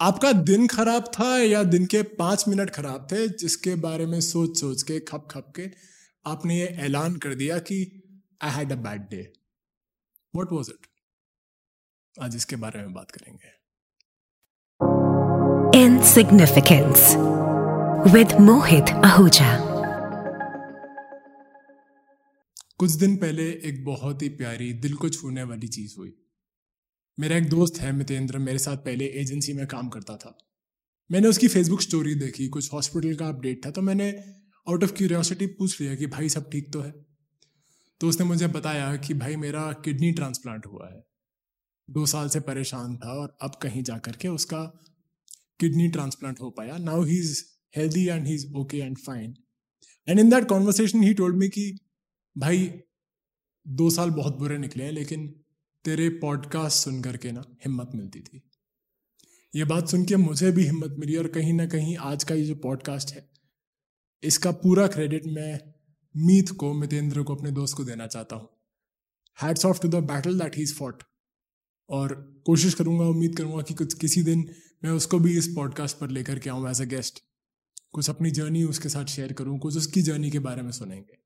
आपका दिन खराब था या दिन के पाँच मिनट खराब थे? जिसके बारे में सोच सोच के खप खप के आपने ये ऐलान कर दिया कि I had a bad day what was it आज इसके बारे में बात करेंगे। Insignificance with Mohit Ahuja. कुछ दिन पहले एक बहुत ही प्यारी दिल को छूने वाली चीज़ हुई। मेरा एक दोस्त है मितेंद्र, मेरे साथ पहले एजेंसी में काम करता था। मैंने उसकी फेसबुक स्टोरी देखी, कुछ हॉस्पिटल का अपडेट था तो मैंने आउट ऑफ़ क्यूरियोसिटी पूछ लिया कि भाई सब ठीक तो है? तो उसने मुझे बताया कि भाई मेरा किडनी ट्रांसप्लांट हुआ है। दो साल से परेशान था और अब कहीं जा कर के उसका किडनी ट्रांसप्लांट हो पाया। Now he is healthy and he is okay and fine and in that conversation he told me कि भाई दो साल बहुत बुरे निकले हैं, लेकिन तेरे पॉडकास्ट सुन करके ना हिम्मत मिलती थी। ये बात सुन के मुझे भी हिम्मत मिली और कहीं ना कहीं आज का ये जो पॉडकास्ट है, इसका पूरा क्रेडिट मैं मीत को, मितेंद्र को, अपने दोस्त को देना चाहता हूँ। Hats off to the battle that he is fought और कोशिश करूँगा, उम्मीद करूँगा कि कुछ, किसी दिन मैं उसको भी इस पॉडकास्ट पर लेकर के आऊँ एज अ गेस्ट कुछ अपनी जर्नी उसके साथ शेयर करूँ, कुछ उसकी जर्नी के बारे में सुनेंगे।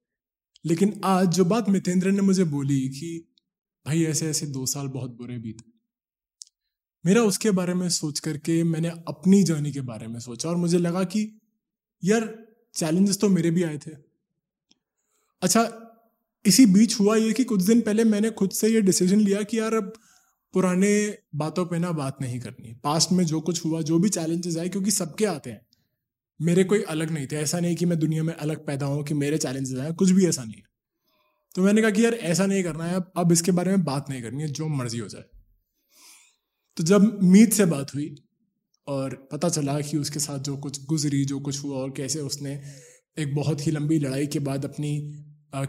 लेकिन आज जो बात मितेंद्र ने मुझे बोली कि भाई, ऐसे ऐसे दो साल बहुत बुरे बीते मेरा उसके बारे में सोच करके मैंने अपनी जर्नी के बारे में सोचा और मुझे लगा कि, यार, चैलेंजेस तो मेरे भी आए थे। अच्छा इसी बीच हुआ ये कि कुछ दिन पहले मैंने खुद से ये डिसीज़न लिया कि यार, अब पुराने बातों पे ना बात नहीं करनी। पास्ट में जो कुछ हुआ, जो भी चैलेंजेस आए, क्योंकि सबके आते हैं। मेरे कोई अलग नहीं थे। ऐसा नहीं कि मैं दुनिया में अलग पैदा हूँ कि मेरे चैलेंजेस आए, कुछ भी ऐसा नहीं तो मैंने कहा कि यार, ऐसा नहीं करना है, अब इसके बारे में बात नहीं करनी है, जो मर्ज़ी हो जाए। तो जब मीत से बात हुई और पता चला कि उसके साथ जो कुछ गुजरी, जो कुछ हुआ और कैसे उसने एक बहुत ही लंबी लड़ाई के बाद अपनी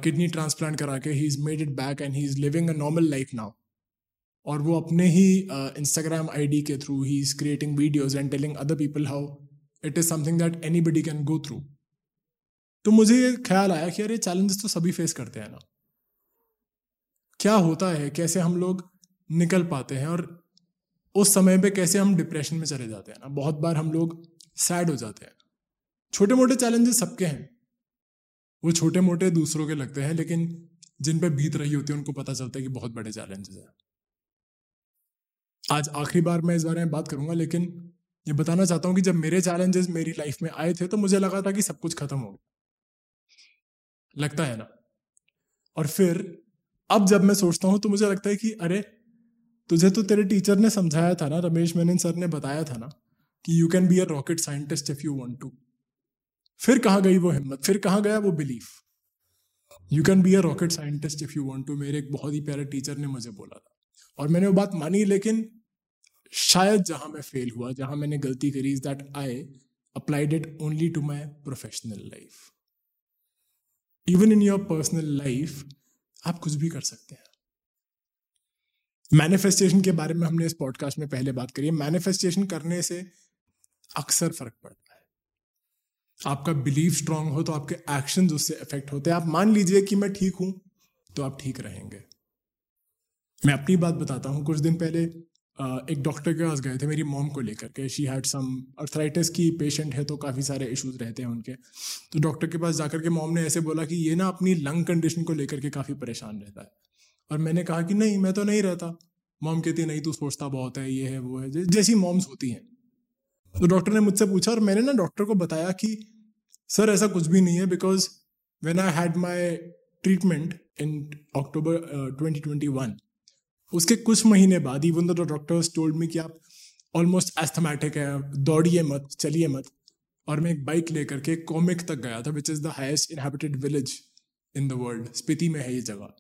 किडनी ट्रांसप्लांट करा के he is made it back and he is living a normal life now और वो अपने ही इंस्टाग्राम आई डी के through he is creating videos and telling other people how it is something that anybody can go through तो मुझे ये ख्याल आया कि यार, ये चैलेंजेस तो सभी फेस करते हैं ना। क्या होता है, कैसे हम लोग निकल पाते हैं और उस समय पे कैसे हम डिप्रेशन में चले जाते हैं ना। बहुत बार हम लोग सैड हो जाते हैं। छोटे मोटे चैलेंजेस सबके हैं। वो छोटे मोटे दूसरों के लगते हैं, लेकिन जिन पे बीत रही होती है, उनको पता चलता है कि बहुत बड़े चैलेंजेस हैं। आज आखिरी बार मैं इस बारे में बात करूँगा, लेकिन ये बताना चाहता हूँ कि जब मेरे चैलेंजेस मेरी लाइफ में आए थे तो मुझे लगा था कि सब कुछ खत्म हो गया। लगता है ना? और फिर अब जब मैं सोचता हूँ तो मुझे लगता है कि अरे, तुझे तो तेरे टीचर ने समझाया था ना, रमेश मेनन सर ने बताया था ना, कि you can be a rocket scientist if you want to फिर कहाँ गई वो हिम्मत? फिर कहाँ गया वो belief you can be a rocket scientist if you want to मेरे एक बहुत ही प्यारे टीचर ने मुझे बोला था। और मैंने वो बात मानी, लेकिन शायद जहाँ मैं फेल हुआ, जहाँ मैंने गलती करी is that I applied it only to my professional life even in your personal life आप कुछ भी कर सकते हैं। मैनिफेस्टेशन के बारे में हमने इस पॉडकास्ट में पहले बात करी है। मैनिफेस्टेशन करने से अक्सर फ़र्क पड़ता है। आपका बिलीव स्ट्रांग हो तो आपके एक्शन उससे इफ़ेक्ट होते हैं। आप मान लीजिए कि मैं ठीक हूँ तो आप ठीक रहेंगे। मैं अपनी बात बताता हूँ। कुछ दिन पहले एक डॉक्टर के पास गए थे, मेरी मॉम को लेकर के। शी हैड सम अर्थराइटिस की पेशेंट है तो काफ़ी सारे इश्यूज़ रहते हैं उनके। तो डॉक्टर के पास जाकर के मॉम ने ऐसे बोला कि ये ना अपनी लंग कंडीशन को लेकर के काफ़ी परेशान रहता है। और मैंने कहा कि नहीं, मैं तो नहीं रहता। मॉम कहती नहीं, तू सोचता बहुत है, ये है, वो है। जैसी मॉम्स होती हैं। तो डॉक्टर ने मुझसे पूछा और मैंने ना डॉक्टर को बताया कि, सर, ऐसा कुछ भी नहीं है because when I had my treatment in October twenty twenty one उसके कुछ महीने बाद even the doctors told me कि आप ऑलमोस्ट एस्थमेटिक है, दौड़िए मत, चलिए मत। और मैं एक बाइक लेकर के कॉमिक तक गया था which is the highest inhabited village in the world Spiti में है ये जगह।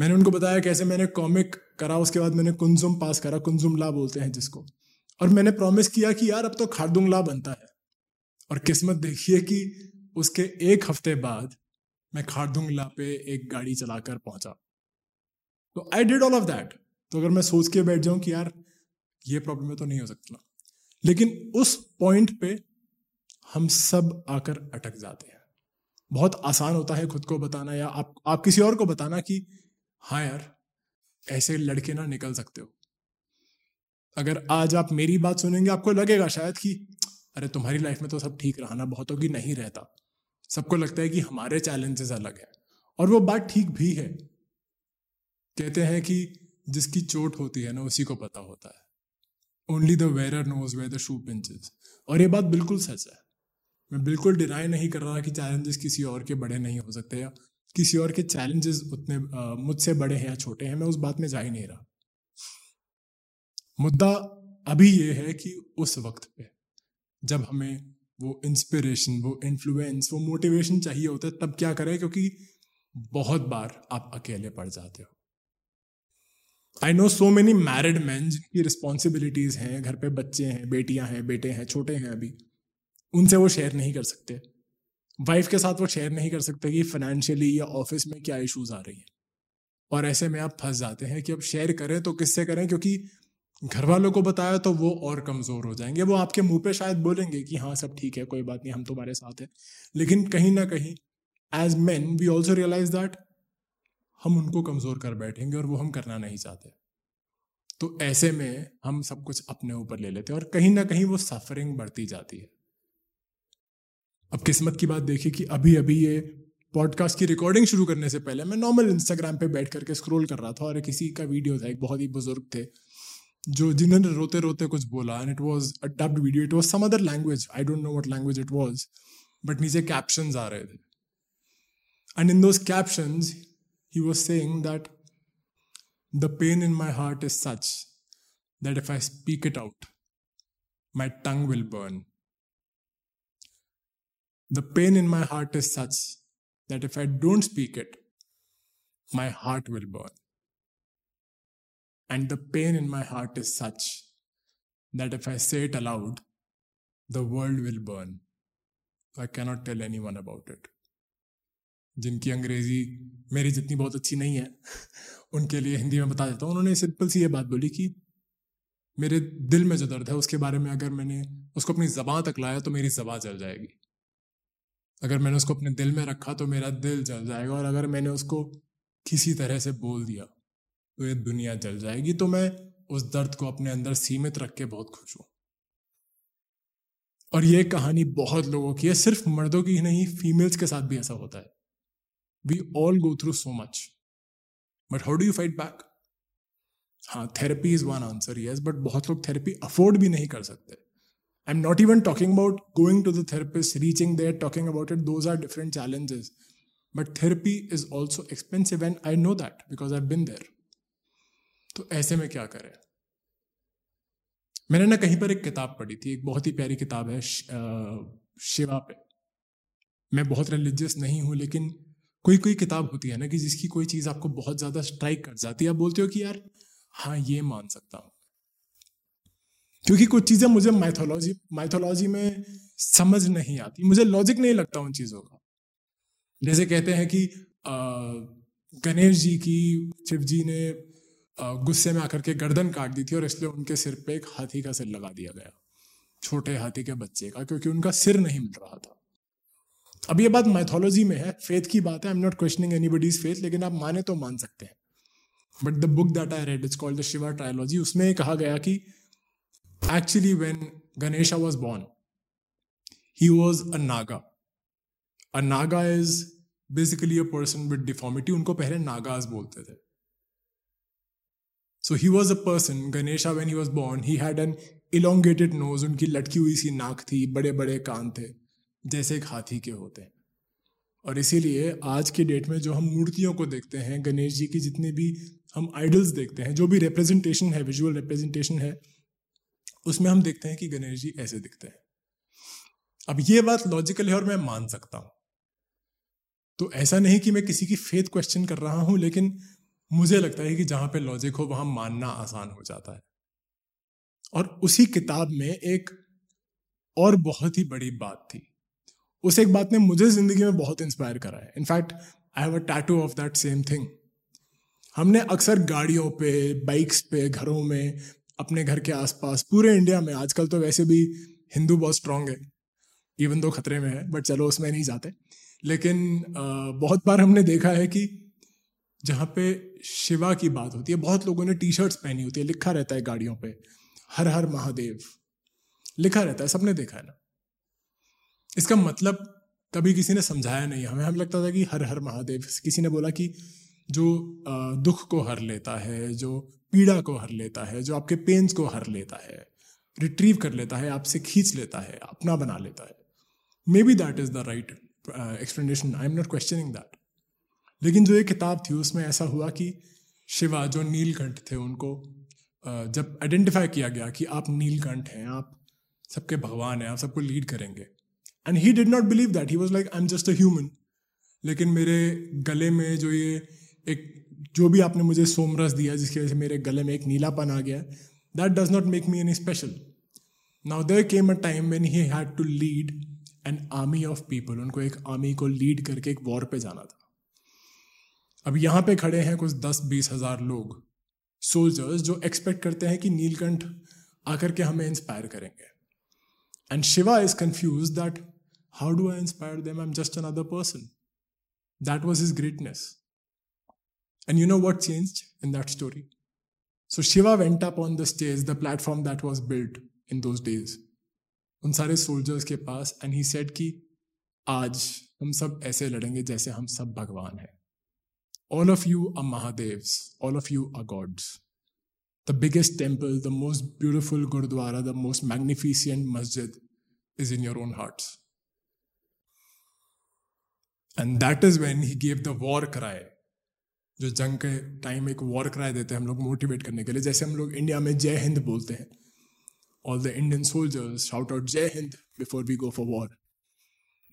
मैंने उनको बताया कैसे मैंने कॉमिक करा, उसके बाद मैंने कुंजुम पास करा। कुंजुम ला बोलते हैं जिसको। और मैंने प्रॉमिस किया कि यार, अब तो खारदुंगला बनता है। और किस्मत देखिए कि उसके एक हफ़्ते बाद मैं खारदुंगला पे एक गाड़ी चलाकर पहुँचा। तो I did all of that तो अगर मैं सोच के बैठ जाऊँ कि यार, ये प्रॉब्लम है तो नहीं हो सकता। लेकिन उस पॉइंट पे हम सब आकर अटक जाते हैं। बहुत आसान होता है खुद को बताना या आप आप किसी और को बताना कि हाँ यार, ऐसे लड़के ना निकल सकते हो। अगर आज आप मेरी बात सुनेंगे, आपको लगेगा शायद कि, अरे, तुम्हारी लाइफ में तो सब ठीक रहा ना, बहुतों की नहीं रहता। सबको लगता है कि हमारे चैलेंजेस अलग है। और वो बात ठीक भी है कहते हैं कि जिसकी चोट होती है ना, उसी को पता होता है। Only the wearer knows where the shoe pinches और ये बात बिल्कुल सच है। मैं बिल्कुल डिनाई नहीं कर रहा कि चैलेंजेस किसी और के बड़े नहीं हो सकते या किसी और के चैलेंजेस उतने मुझसे बड़े हैं या छोटे हैं, मैं उस बात में जा ही नहीं रहा। मुद्दा अभी ये है कि उस वक्त पे जब हमें वो इंस्पिरेशन वो इन्फ्लुएंस वो मोटिवेशन चाहिए होता है, तब क्या करें? क्योंकि बहुत बार आप अकेले पड़ जाते हो। I know so many married man जिनकी रिस्पॉन्सिबिलिटीज हैं, घर पे बच्चे हैं, बेटियाँ हैं, बेटे हैं, छोटे हैं अभी, उनसे वो शेयर नहीं कर सकते। वाइफ के साथ वो शेयर नहीं कर सकते कि फाइनेंशियली या ऑफ़िस में क्या इश्यूज़ आ रही हैं। और ऐसे में आप फंस जाते हैं कि अब शेयर करें तो किससे करें? क्योंकि घर वालों को बताया तो वो और कमज़ोर हो जाएँगे। वो आपके मुँह पे शायद बोलेंगे कि हाँ सब ठीक है, कोई बात नहीं, हम तुम्हारे साथ हैं। लेकिन कहीं ना कहीं as man we also realise that हम उनको कमज़ोर कर बैठेंगे और वो हम करना नहीं चाहते। तो ऐसे में हम सब कुछ अपने ऊपर ले लेते हैं और कहीं ना कहीं वो सफरिंग बढ़ती जाती है। अब किस्मत की बात देखी कि अभी अभी ये पॉडकास्ट की रिकॉर्डिंग शुरू करने से पहले मैं नॉर्मल इंस्टाग्राम पे बैठ करके स्क्रॉल कर रहा था और किसी का वीडियो था, एक बहुत ही बुज़ुर्ग थे, जो जिन्होंने रोते रोते कुछ बोला and it was a dubbed video it was some other language I don't know what language it was but नीचे कैप्शन आ रहे थे। And in those captions he was saying that the pain in my heart is such that if I speak it out, my tongue will burn. The pain in my heart is such that if I don't speak it, my heart will burn. And the pain in my heart is such that if I say it aloud, the world will burn. I cannot tell anyone about it. जिनकी अंग्रेज़ी मेरी जितनी बहुत अच्छी नहीं है, उनके लिए हिंदी में बता देता हूँ। उन्होंने सिंपल सी ये बात बोली कि मेरे दिल में जो दर्द है, उसके बारे में अगर मैंने उसको अपनी जबान तक लाया तो मेरी ज़बाँ जल जाएगी। अगर मैंने उसको अपने दिल में रखा तो मेरा दिल जल जाएगा और अगर मैंने उसको किसी तरह से बोल दिया तो ये दुनिया जल जाएगी। तो मैं उस दर्द को अपने अंदर सीमित रख के बहुत खुश हूँ। और ये कहानी बहुत लोगों की है, सिर्फ़ मर्दों की ही नहीं, फीमेल्स के साथ भी ऐसा होता है। We all go through so much but how do you fight back हाँ therapy is one answer yes but बहुत लोग थेरेपी अफोर्ड भी नहीं कर सकते I'm not even talking about going to the therapist, reaching there, talking about it. Those are different challenges. But therapy is also expensive, and I know that because I've been there. तो ऐसे में क्या करें मैंने ना कहीं पर एक किताब पढ़ी थी एक बहुत ही प्यारी किताब है शिवा पे मैं बहुत रिलीजियस नहीं हूँ लेकिन कोई कोई किताब होती है ना कि जिसकी कोई चीज़ आपको बहुत ज़्यादा स्ट्राइक कर जाती है, आप बोलते हो कि यार हाँ ये मान सकता हूँ। क्योंकि कुछ चीज़ें मुझे माइथोलॉजी माइथोलॉजी में समझ नहीं आती। मुझे लॉजिक नहीं लगता उन चीज़ों का। जैसे कहते हैं कि गणेश जी की, शिव जी ने गुस्से में आकर के गर्दन काट दी थी और इसलिए उनके सिर पे एक हाथी का सिर लगा दिया गया। छोटे हाथी के बच्चे का, क्योंकि उनका सिर नहीं मिल रहा था। अब ये बात मैथोलॉजी में है फेथ की बात है I am not questioning anybody's faith लेकिन आप माने तो मान सकते हैं। But the book that I read is called the Shiva trilogy उसमें कहा गया कि actually when Ganesha was born he was a Naga a Naga is basically a person with deformity उनको पहले नागाज बोलते थे। So he was a person Ganesha when he was born he had an elongated nose उनकी लटकी हुई सी नाक थी बड़े बड़े कान थे। जैसे एक हाथी के होते हैं। और इसीलिए आज के डेट में जो हम मूर्तियों को देखते हैं, गणेश जी की जितनी भी हम आइडल्स देखते हैं, जो भी रिप्रेजेंटेशन है विजुअल रिप्रेजेंटेशन है, उसमें हम देखते हैं कि गणेश जी ऐसे दिखते हैं। अब ये बात लॉजिकल है और मैं मान सकता हूँ। तो ऐसा नहीं कि मैं किसी की फेथ क्वेश्चन कर रहा हूँ, लेकिन मुझे लगता है कि जहाँ पे लॉजिक हो, वहाँ मानना आसान हो जाता है। और उसी किताब में एक और बहुत ही बड़ी बात थी। उस एक बात ने मुझे ज़िंदगी में बहुत इंस्पायर करा है। In fact I have a tattoo of that same thing हमने अक्सर गाड़ियों पे बाइक्स पे, घरों में, अपने घर के आसपास, पूरे इंडिया में, आजकल तो वैसे भी हिंदू बहुत स्ट्रांग है इवन दो खतरे में है बट चलो उसमें नहीं जाते। लेकिन बहुत बार हमने देखा है कि जहाँ पे शिवा की बात होती है, बहुत लोगों ने टी शर्ट्स पहनी होती है, लिखा रहता है गाड़ियों पे, हर हर महादेव, लिखा रहता है, सबने देखा है ना। इसका मतलब कभी किसी ने समझाया नहीं। हमें हमें लगता था कि हर हर महादेव। किसी ने बोला कि जो दुख को हर लेता है, जो पीड़ा को हर लेता है, जो आपके पेन्स को हर लेता है रिट्रीव कर लेता है, आपसे खींच लेता है, अपना बना लेता है। Maybe that is the right explanation I am not questioning that लेकिन जो ये किताब थी, उसमें ऐसा हुआ कि शिवा जो नीलकंठ थे, उनको जब आइडेंटिफाई किया गया कि आप नीलकंठ हैं, आप सबके भगवान हैं, आप सबको लीड करेंगे and he did not believe that he was like I am just a human लेकिन मेरे गले में जो ये एक, जो भी आपने मुझे सोमरस दिया, जिसकी वजह से मेरे गले में एक नीलापन आ गया that does not make me any special now there came a time when he had to lead an army of people उनको एक आर्मी को लीड करके एक वॉर पे जाना था। अब यहाँ पे खड़े हैं कुछ दस, बीस हज़ार लोग सोल्जर्स जो एक्सपेक्ट करते हैं कि नीलकंठ आकर के हमें इंस्पायर करेंगे। And Shiva is confuse that how do I inspire them I am just another person that was his greatness And you know what changed in that story? So Shiva went up on the stage, the platform that was built in those days. उन सारे soldiers के पास and he said कि आज हम सब ऐसे लड़ेंगे जैसे हम सब भगवान हैं all of you are Mahadevs, all of you are gods. The biggest temple, the most beautiful Gurdwara, the most magnificent masjid is in your own hearts. And that is when he gave the war cry. जो जंग के time एक war कराए देते हैं हम लोग motivate करने के लिए। जैसे हम लोग इंडिया में जय हिंद बोलते हैं। All the Indian soldiers shout out जय Hind before we go for war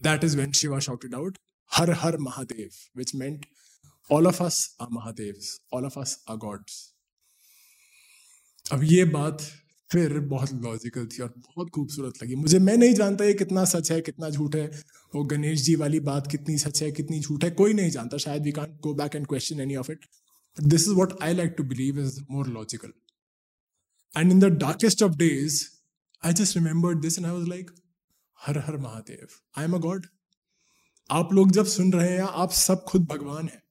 that is when Shiva shouted out her her Mahadev which meant all of us are Mahadev all of us are gods अब ये बात फिर बहुत logical थी और बहुत खूबसूरत लगी। मुझे, मैं नहीं जानता ये कितना सच है, कितना झूठ है। वो गणेश जी वाली बात कितनी सच है, कितनी झूठ है, कोई नहीं जानता। शायद we can't go back and question any of it this is what I like to believe is more logical and in the darkest of days I just remember this and I was like her her Mahadev I am a god आप लोग जब सुन रहे हैं, आप सब खुद भगवान हैं।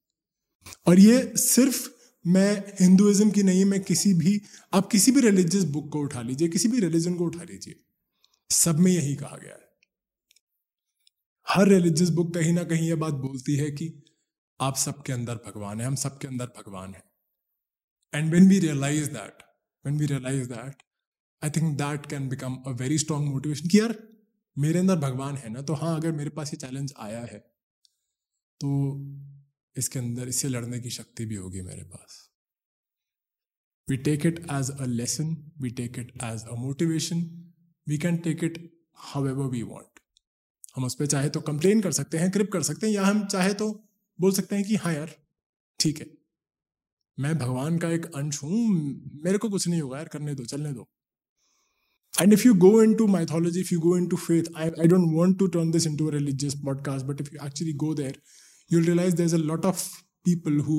और ये सिर्फ़ मैं हिंदुइज्म की नहीं, मैं किसी भी, आप किसी भी रिलीजियस बुक को उठा लीजिए, किसी भी रिलीजन को उठा लीजिए। सब में यही कहा गया है। हर रिलीजियस बुक कहीं ना कहीं ये बात बोलती है कि आप सबके अंदर भगवान है, हम सबके अंदर भगवान है। And when we realize that when we realize that I think that can become a very strong motivation कि यार, मेरे अंदर भगवान है ना तो हाँ अगर मेरे पास ये चैलेंज आया है तो इसके अंदर इससे लड़ने की शक्ति भी होगी मेरे पास। We take it as a lesson we take it as a motivation we can take it however we want हम उस पर चाहे तो कंप्लेन कर सकते हैं क्रिप कर सकते हैं, या हम चाहे तो बोल सकते हैं कि हाँ यार, ठीक है। मैं भगवान का एक अंश हूँ, मेरे को कुछ नहीं होगा यार, करने दो, चलने दो। You go into mythology if you go into faith I I don't want to turn this into religious podcast but if you actually go there you'll realize there's a lot of people who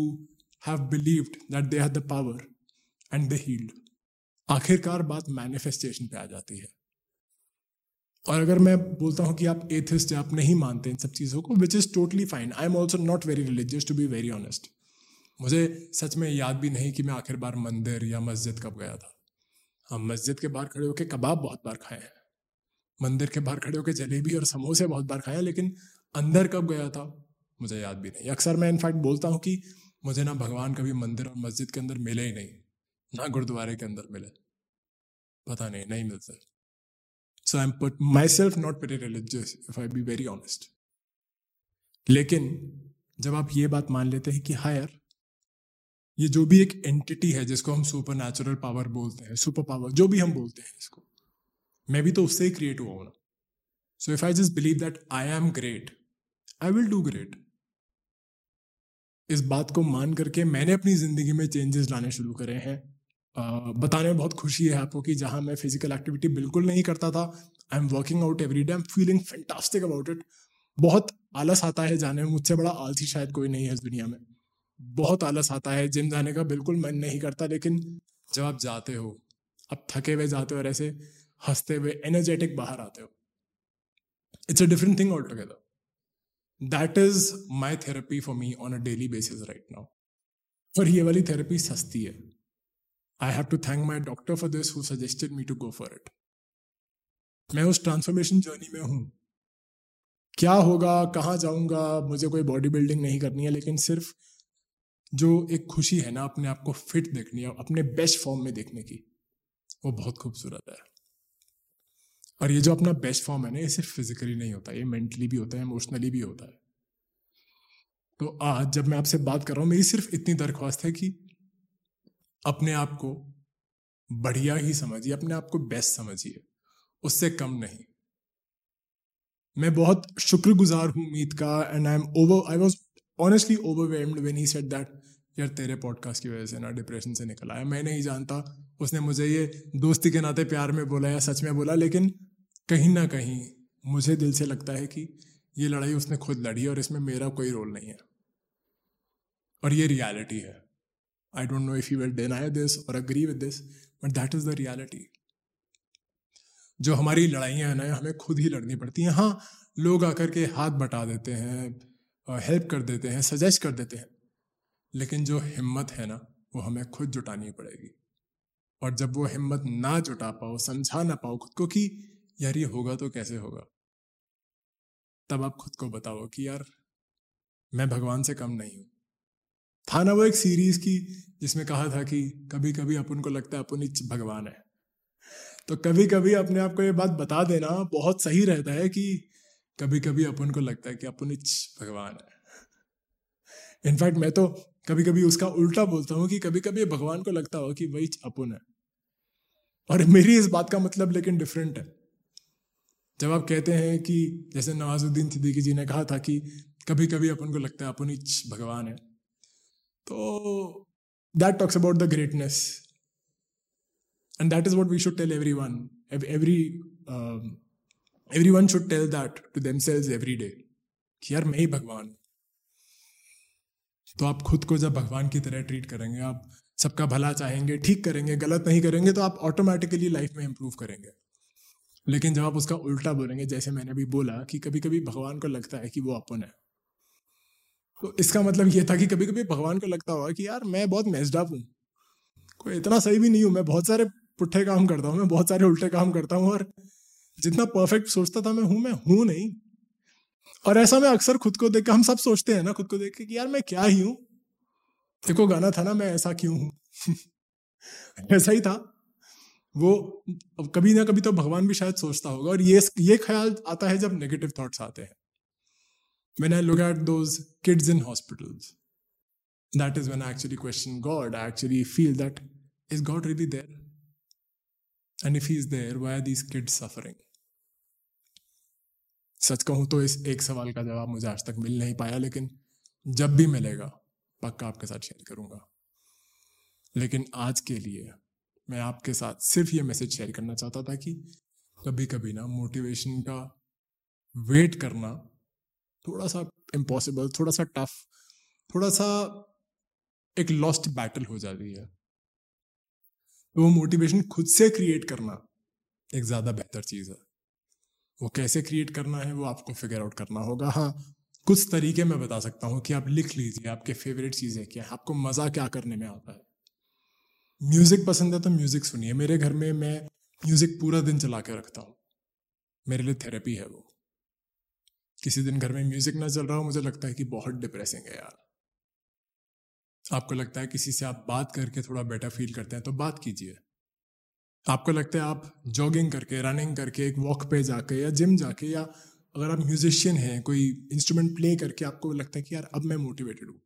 have believed that they had the power and they healed. आखिरकार बात manifestation पे आ जाती है। और अगर मैं बोलता हूँ कि आप एथिस्ट आप नहीं मानते इन सब चीज़ों को which is totally fine I am also not very religious to be very honest मुझे सच में याद भी नहीं कि मैं आखिर बार मंदिर या मस्जिद कब गया था। हम मस्जिद के बाहर खड़े होकर कबाब बहुत बार खाए हैं। मंदिर के बाहर खड़े होकर जलेबी और समोसे बहुत बार खाए हैं, लेकिन अंदर कब गया था? मुझे याद भी नहीं। अक्सर मैं इनफैक्ट बोलता हूँ कि मुझे ना भगवान कभी मंदिर और मस्जिद के अंदर मिले ही नहीं, ना गुरुद्वारे के अंदर मिले। पता नहीं नहीं मिलते। So I am put myself not very religious if I be very honest लेकिन, जब आप ये बात मान लेते हैं कि हायर ये जो भी एक एंटिटी है, जिसको हम सुपर नेचुरल पावर बोलते हैं सुपर पावर जो भी हम बोलते हैं इसको, मैं भी तो उससे ही क्रिएट हुआ हूँ ना। So if I just believe that I am great I will do great इस बात को मान करके मैंने अपनी ज़िंदगी में चेंजेस लाने शुरू करे हैं। बताने में बहुत खुशी है आपको कि जहाँ मैं फ़िज़िकल एक्टिविटी बिल्कुल नहीं करता था I am working out every day I am feeling fantastic about it बहुत आलस आता है जाने में, मुझसे बड़ा आलसी शायद कोई नहीं है इस दुनिया में। बहुत आलस आता है जिम जाने का बिल्कुल मन नहीं करता, लेकिन जब आप जाते हो, आप थके हुए जाते हो और ऐसे हँसते हुए एनर्जेटिक बाहर आते हो it's a different thing all together that is my therapy for me on a daily basis right now और ये वाली थेरेपी सस्ती है। I have to thank my doctor for this who suggested me to go for it मैं उस transformation journey में हूँ। क्या होगा, कहाँ जाऊँगा, मुझे कोई बॉडी बिल्डिंग नहीं करनी है, लेकिन सिर्फ़ जो एक खुशी है ना अपने आप को फिट देखनी है अपने बेस्ट फॉर्म में देखने की, वो बहुत खूबसूरत है। और ये जो अपना बेस्ट फॉर्म है ना, ये सिर्फ़ फिजिकली नहीं होता, ये मेंटली भी होता है इमोशनली भी होता है। तो आज जब मैं आपसे बात कर रहा हूँ, मेरी सिर्फ़ इतनी दरख्वास्त है कि अपने आप को बढ़िया ही समझिए, अपने आप को बेस्ट समझिए, उससे कम नहीं। मैं बहुत शुक्रगुजार हूँ मीत का and I am over I was honestly overwhelmed when he said that यार, तेरे पॉडकास्ट की वजह से ना डिप्रेशन से निकल आया, मैं नहीं जानता उसने मुझे ये दोस्ती के नाते प्यार में बोला या सच में बोला, लेकिन कहीं ना कहीं मुझे दिल से लगता है कि ये लड़ाई उसने खुद लड़ी और इसमें मेरा कोई रोल नहीं है। और ये रियलिटी है। I don't know if you will deny this और agree with this but that is the reality जो हमारी लड़ाइयाँ हैं ना, हमें खुद ही लड़नी पड़ती हैं। हाँ लोग आकर के हाथ बटा देते हैं हेल्प कर देते हैं सजेस्ट कर देते हैं। लेकिन जो हिम्मत है ना, वो हमें खुद जुटानी पड़ेगी। और जब वो हिम्मत ना जुटा पाओ, समझा ना पाओ खुद को कि यार ये होगा तो कैसे होगा? तब आप खुद को बताओ कि यार मैं भगवान से कम नहीं हूँ। था ना वो एक सीरीज़ की जिसमें कहा था कि कभी कभी अपन को लगता है अपन ही भगवान है। तो कभी कभी अपने आप को ये बात बता देना, बहुत सही रहता है कि कभी कभी अपन को लगता है कि अपन भगवान है। इनफैक्ट मैं तो कभी कभी उसका उल्टा बोलता हूँ कि कभी कभी भगवान को लगता हो कि वही अपुन है। और मेरी इस बात का मतलब लेकिन डिफरेंट है। जब आप कहते हैं कि जैसे नवाजुद्दीन सिद्दीकी जी ने कहा था कि कभी कभी अपन को लगता है अपन ही भगवान है तो that talks about the greatness and that is what we should tell every every um, everyone should tell that to themselves every day कि यार मैं ही भगवान तो आप खुद को जब भगवान की तरह ट्रीट करेंगे, आप सबका भला चाहेंगे, ठीक करेंगे, गलत नहीं करेंगे तो आप ऑटोमेटिकली लाइफ में इंप्रूव करेंगे। लेकिन जब आप उसका उल्टा बोलेंगे, जैसे मैंने अभी बोला कि कभी कभी भगवान को लगता है कि वो अपन है। तो इसका मतलब ये था कि कभी कभी भगवान को लगता होगा कि यार, मैं बहुत मेस्ड हूँ। कोई इतना सही भी नहीं हूँ, मैं बहुत सारे पुट्ठे काम करता हूँ, मैं बहुत सारे उल्टे काम करता हूँ और जितना परफेक्ट सोचता था मैं हूँ मैं हूँ नहीं। और ऐसा मैं अक्सर खुद को देख हम सब सोचते हैं ना खुद को देख के यार मैं क्या ही हूँ? देखो गाना था ना मैं ऐसा क्यों हूँ? ऐसा ही था। वो कभी ना कभी तो भगवान भी शायद सोचता होगा। और ये ये ख्याल आता है जब नेगेटिव थॉट्स आते हैं। When I look at those kids in hospitals, that is when I actually question God. I actually feel that is God really there? And if he is there why are these kids suffering सच कहूँ तो इस एक सवाल का जवाब मुझे आज तक मिल नहीं पाया, लेकिन जब भी मिलेगा, पक्का आपके साथ शेयर करूँगा। लेकिन आज के लिए मैं आपके साथ सिर्फ़ ये मैसेज शेयर करना चाहता था कि कभी कभी ना मोटिवेशन का वेट करना थोड़ा सा इम्पॉसिबल थोड़ा सा टफ थोड़ा सा एक लॉस्ट बैटल हो जाती है। तो वो मोटिवेशन खुद से क्रिएट करना एक ज़्यादा बेहतर चीज़ है। वो कैसे क्रिएट करना है, वो आपको फिगर आउट करना होगा। हाँ कुछ तरीके मैं बता सकता हूँ कि आप लिख लीजिए, आपके फेवरेट चीज़ें क्या आपको मज़ा क्या करने में आता है। म्यूज़िक पसंद है तो म्यूज़िक सुनिए। मेरे घर में मैं म्यूज़िक पूरा दिन चला के रखता हूँ। मेरे लिए थेरेपी है वो। किसी दिन घर में म्यूज़िक ना चल रहा हो, मुझे लगता है कि बहुत डिप्रेसिंग है यार। आपको लगता है किसी से आप बात करके थोड़ा बेटर फील करते हैं तो बात कीजिए। आपको लगता है आप जॉगिंग करके रनिंग करके, एक वॉक पे जाके या जिम जाके या अगर आप म्यूजिशियन हैं, कोई इंस्ट्रूमेंट प्ले करके आपको लगता है कि यार अब मैं मोटिवेटेड हूँ।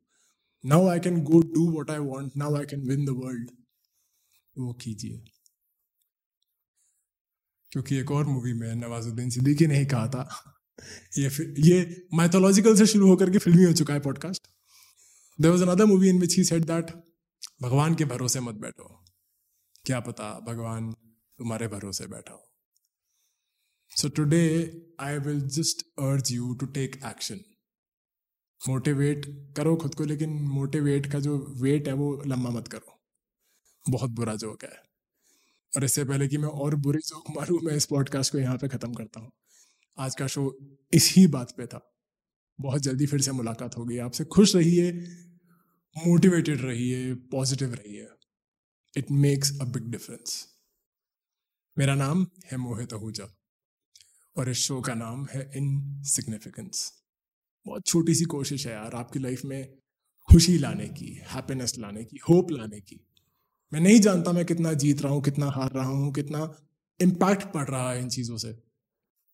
Now I can go do what I want now I can win the world वो कीजिए। क्योंकि एक और मूवी में नवाजुद्दीन सिद्दीकी ने ही कहा था। ये ये माइथोलॉजिकल से शुरू होकर के फिल्मी हो चुका है podcast there was another movie in which he said that भगवान के भरोसे मत बैठो। क्या पता भगवान तुम्हारे भरोसे बैठा हो। So today I will just urge you to take action motivate करो खुद को, लेकिन मोटिवेट का जो वेट है वो लंबा मत करो। बहुत बुरा जोक है। और इससे पहले कि मैं और बुरी जोक मारूं, मैं इस पॉडकास्ट को यहाँ पे ख़त्म करता हूँ। आज का शो इसी बात पे था। बहुत जल्दी फिर से मुलाकात होगी। आपसे खुश रहिए मोटिवेटेड रहिए पॉजिटिव रहिए। It makes a big difference मेरा नाम है मोहित आहूजा और इस शो का नाम है इन सिग्निफिकेंस बहुत छोटी सी कोशिश है यार आपकी लाइफ में खुशी लाने की हैप्पीनेस लाने की होप लाने की। मैं नहीं जानता मैं कितना जीत रहा हूँ, कितना हार रहा हूँ, कितना इम्पैक्ट पड़ रहा है इन चीज़ों से।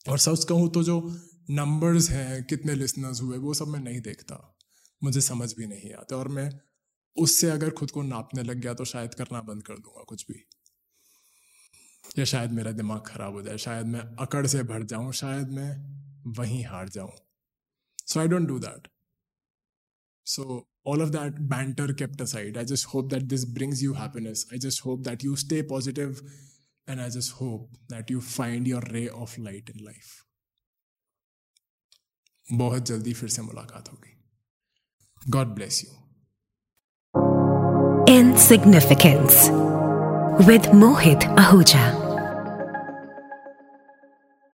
और सच कहूँ तो जो नंबर्स हैं, कितने लिसनर्स हुए, वो सब मैं नहीं देखता। मुझे समझ भी नहीं आता और मैं उससे अगर खुद को नापने लग गया तो शायद करना बंद कर दूँगा कुछ भी। या शायद मेरा दिमाग खराब हो जाए, शायद मैं अकड़ से भर जाऊँ, शायद मैं वहीं हार जाऊँ। So I don't do that so all of that banter kept side I just hope that this brings you happiness I just hope that you stay positive and I just hope that you find your ray of light in life बहुत जल्दी फिर से मुलाकात होगी। God bless you Insignificance with Mohit Ahuja.